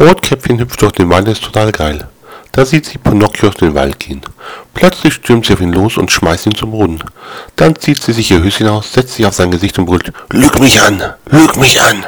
Rotkäppchen hüpft durch den Wald, ist total geil. Da sieht sie Pinocchio aus dem Wald gehen. Plötzlich stürmt sie auf ihn los und schmeißt ihn zum Boden. Dann zieht sie sich ihr Höschen aus, setzt sich auf sein Gesicht und brüllt, Lüg mich an, lüg mich an.